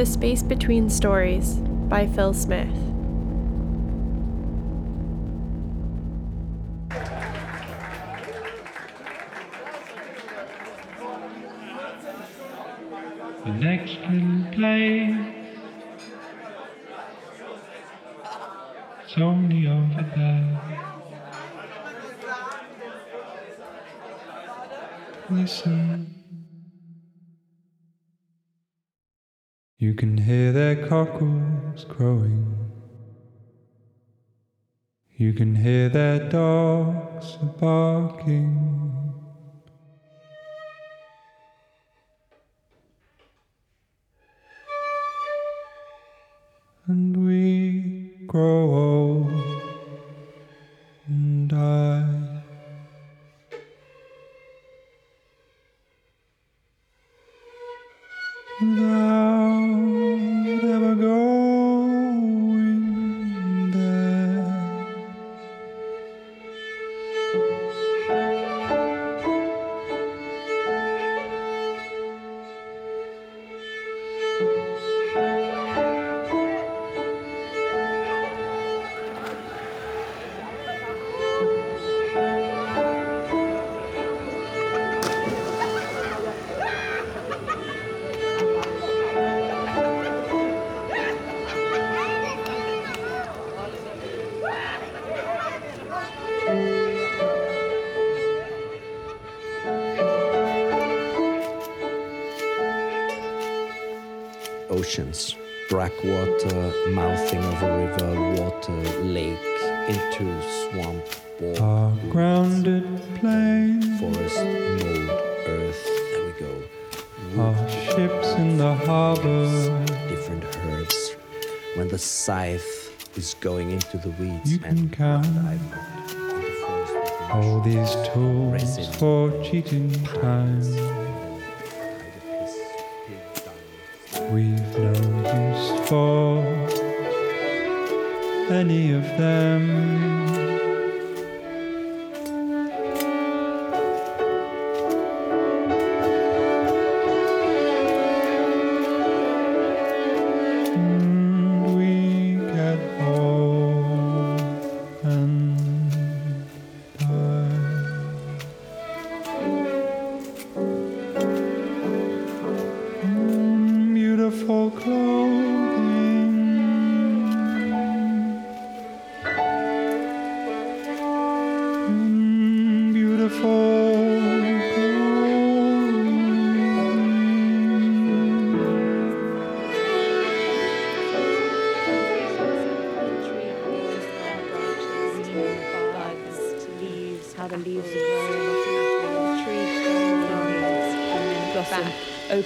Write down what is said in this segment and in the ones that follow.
The Space Between Stories by Phil Smith. The next little place. It's only over there. Listen. You can hear their cockles crowing. You can hear their dogs barking. And we grow old and die. Without oceans, blackwater, mouthing of a river, water, lake, into swamp, bog, Our grounded plane, forest, mold, earth. There we go. our ships in the harbor. Different herbs. When the scythe is going into the weeds You can and count I've looked in the forest All these tools resin, for cheating time. For any of them.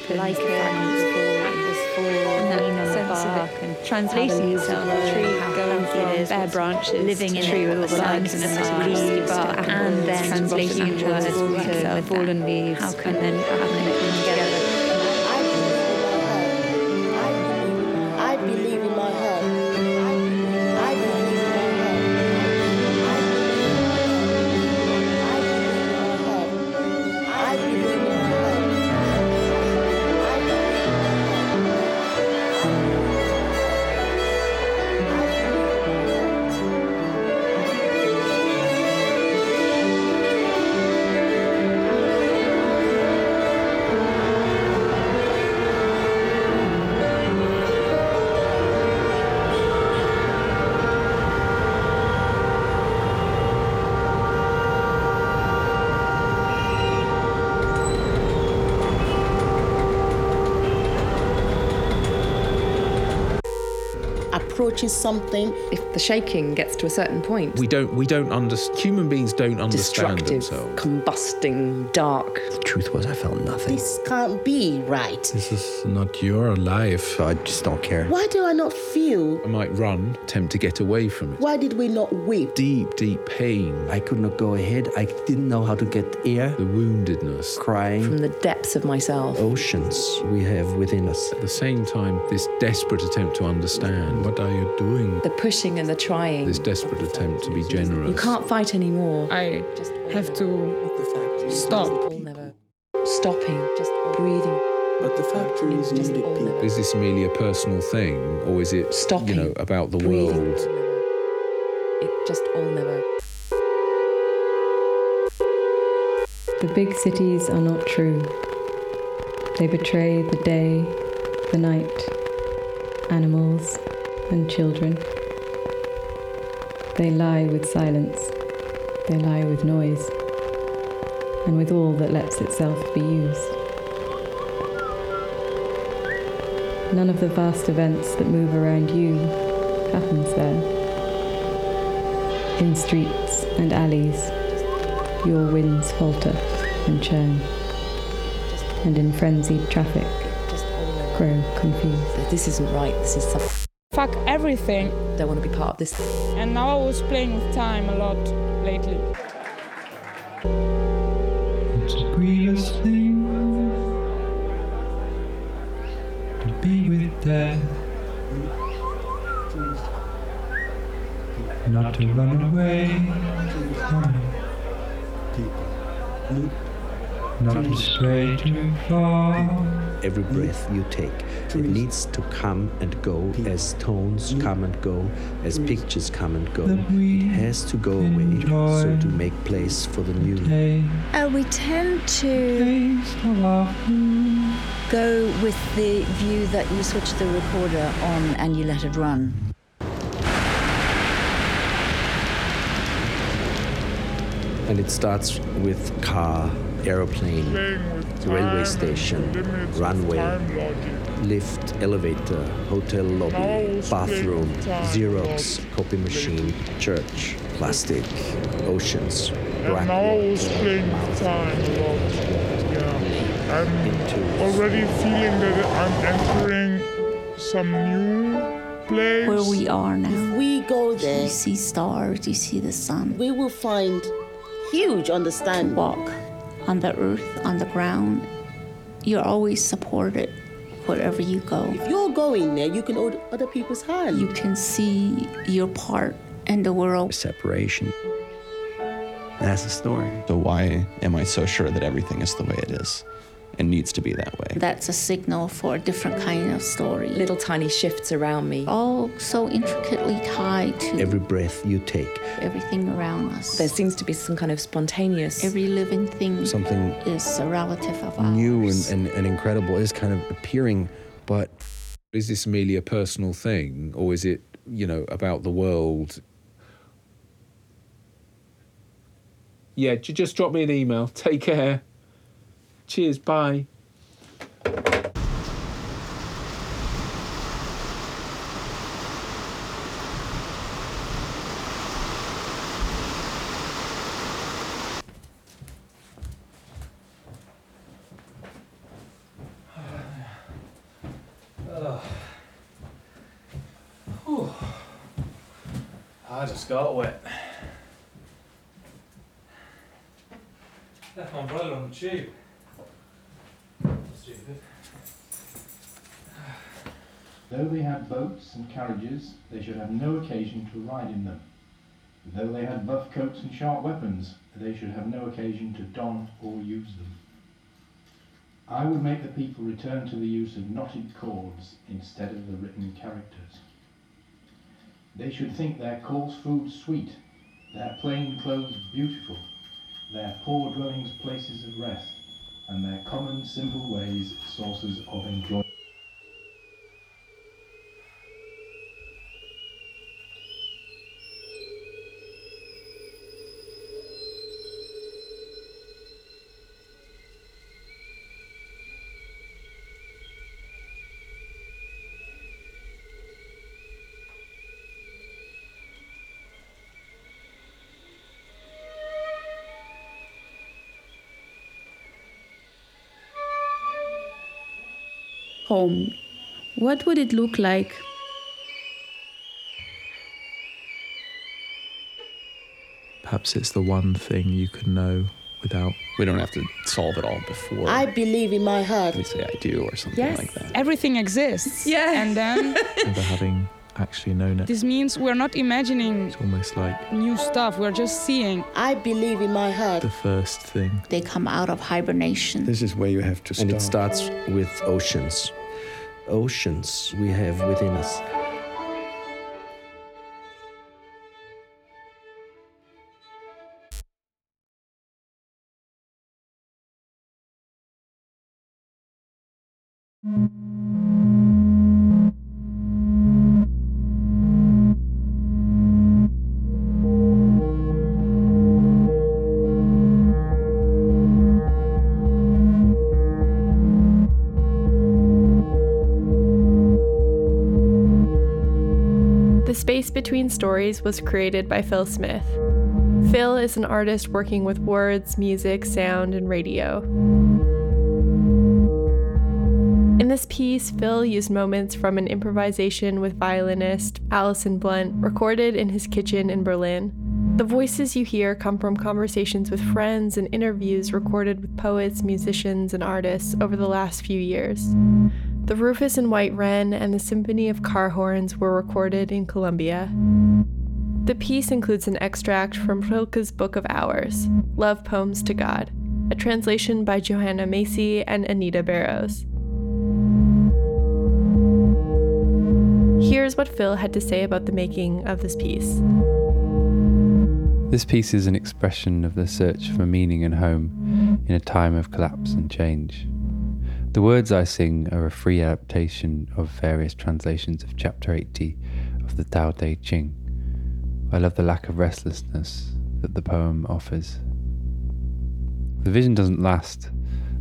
Open like fall, and that lean on the bark and translating itself, the tree going from bare branches living in tree it with all the legs and leaves bark, and then translating translating words words to fallen leaves, How can- and then having come together. Approaches something if the shaking gets to a certain point, We don't. We don't understand. Human beings don't understand destructive, themselves. combusting, dark. The truth was, I felt nothing. this can't be right. This is not your life. I just don't care. Why do I not feel? I might run, attempt to get away from it. Why did we not weep? Deep, deep pain. I could not go ahead. I didn't know how to get air. The woundedness. Crying. From the depths of myself. oceans we have within us. At the same time, this desperate attempt to understand. What are you doing? The pushing and the trying. This desperate attempt to be generous. You can't fight anymore. I just have to stop. Never stopping, just breathing. But the factory It's just needed people. Is this merely a personal thing, or is it, Stopping, you know, about the breathing. world? It just all never. The big cities are not true. They betray the day, the night, animals, and children. They lie with silence. They lie with noise. And with all that lets itself be used. None of the vast events that move around you happens there. In streets and alleys, your winds falter and churn, and in frenzied traffic, Just all never. grow confused. This isn't right. This is something. Fuck everything. Don't want to be part of this. And now I was playing with time a lot lately. It's a grievous thing to be with death, not to run away from it, not to stray too far. Every breath you take, it needs to come and go as tones come and go, as pictures come and go. It has to go away so to make place for the new. Uh, we tend to taste of our food. go with the view that you switch the recorder on and you let it run. And it starts with car, aeroplane, railway ah. station, runway, lift, elevator, hotel lobby, bathroom, Xerox, copy machine, church, plastic, oceans, black I was water, playing with mouth, time a lot. Yeah. I'm already feeling that I'm entering some new place. Where we are now. If we go there, You see stars, you see the sun. we will find huge understanding. Walk on the earth, on the ground. You're always supported wherever you go. If you're going there, you can hold other people's hand. You can see your part in the world. Separation. That's a story. So why am I so sure that everything is the way it is and needs to be that way? That's a signal for a different kind of story. Little tiny shifts around me. all so intricately tied to every breath you take. everything around us. There seems to be some kind of spontaneous. Every living thing Something is a relative of ours. new and, and, and incredible is kind of appearing, but Is this merely a personal thing, or is it, you know, about the world? Yeah, just drop me an email. Take care. Cheers. Bye. I just got wet. Left my umbrella on the tube. Though they had boats and carriages, they should have no occasion to ride in them. Though they had buff coats and sharp weapons, they should have no occasion to don or use them. I would make the people return to the use of knotted cords instead of the written characters. They should think their coarse food sweet, their plain clothes beautiful, their poor dwellings places of rest, and their common simple ways sources of enjoyment. Home. What would it look like? Perhaps it's the one thing you can know without. We don't have to solve it all before I believe in my heart. we say I do or something Yes. like that. Everything exists. Yeah. And then Never having actually known it. This means we're not imagining It's almost like new stuff, we're just seeing. I believe in my heart. the first thing. They come out of hibernation. This is where you have to start. And it starts with oceans. Oceans we have within us. The between stories was created by Phil Smith. Phil is an artist working with words, music, sound, and radio. In this piece, Phil used moments from an improvisation with violinist Alison Blunt recorded in his kitchen in Berlin. The voices you hear come from conversations with friends and interviews recorded with poets, musicians, and artists over the last few years. The Rufous and White Wren and the Symphony of Car Horns were recorded in Colombia. The piece includes an extract from Rilke's Book of Hours, Love Poems to God, a translation by Joanna Macy and Anita Barrows. Here's what Phil had to say about the making of this piece. This piece is an expression of the search for meaning and home in a time of collapse and change. The words I sing are a free adaptation of various translations of chapter 80 of the Tao Te Ching. I love the lack of restlessness that the poem offers. The vision doesn't last.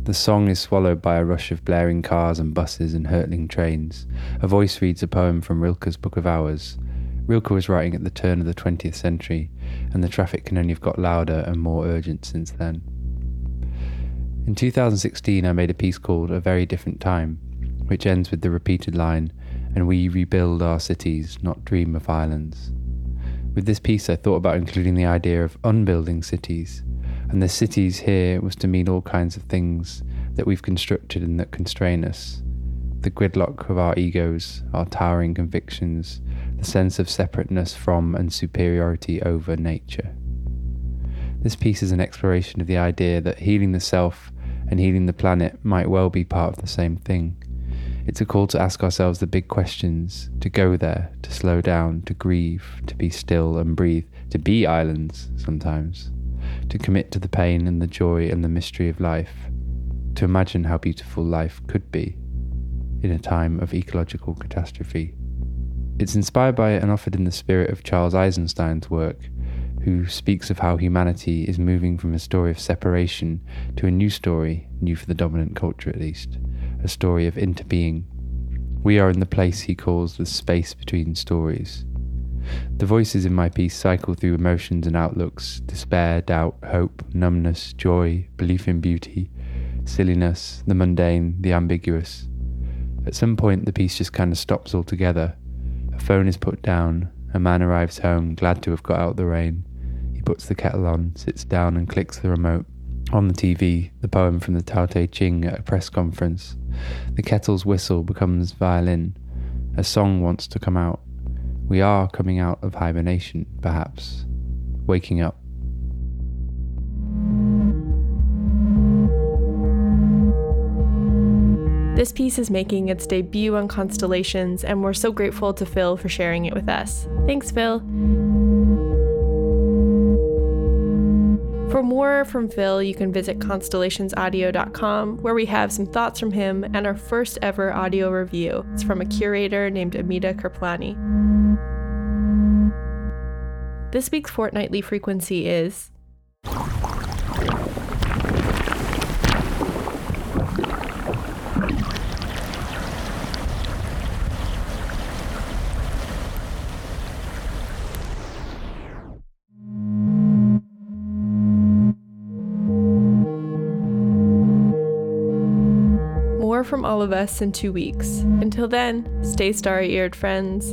The song is swallowed by a rush of blaring cars and buses and hurtling trains. A voice reads a poem from Rilke's Book of Hours. Rilke was writing at the turn of the 20th century, and the traffic can only have got louder and more urgent since then. In 2016, I made a piece called A Very Different Time, which ends with the repeated line, and we rebuild our cities, not dream of islands. With this piece, I thought about including the idea of unbuilding cities, and the cities here was to mean all kinds of things that we've constructed and that constrain us. The gridlock of our egos, our towering convictions, the sense of separateness from and superiority over nature. This piece is an exploration of the idea that healing the self and healing the planet might well be part of the same thing. It's a call to ask ourselves the big questions, to go there, to slow down, to grieve, to be still and breathe, to be islands sometimes, to commit to the pain and the joy and the mystery of life, to imagine how beautiful life could be in a time of ecological catastrophe. It's inspired by and offered in the spirit of Charles Eisenstein's work, who speaks of how humanity is moving from a story of separation to a new story, new for the dominant culture at least, a story of interbeing. We are in the place he calls the space between stories. The voices in my piece cycle through emotions and outlooks despair, doubt, hope, numbness, joy, belief in beauty, silliness, the mundane, the ambiguous. At some point, the piece just kind of stops altogether. A phone is put down, a man arrives home, glad to have got out the rain. Puts the kettle on, sits down, and clicks the remote. On the TV, the poem from the Tao Te Ching at a press conference. The kettle's whistle becomes violin. A song wants to come out. We are coming out of hibernation, perhaps. Waking up. This piece is making its debut on Constellations, and we're so grateful to Phil for sharing it with us. Thanks, Phil. More from Phil, you can visit constellationsaudio.com, where we have some thoughts from him and our first ever audio review. It's from a curator named Amita Kirplani. This week's fortnightly frequency is More from all of us in two weeks. Until then, stay starry eared, friends.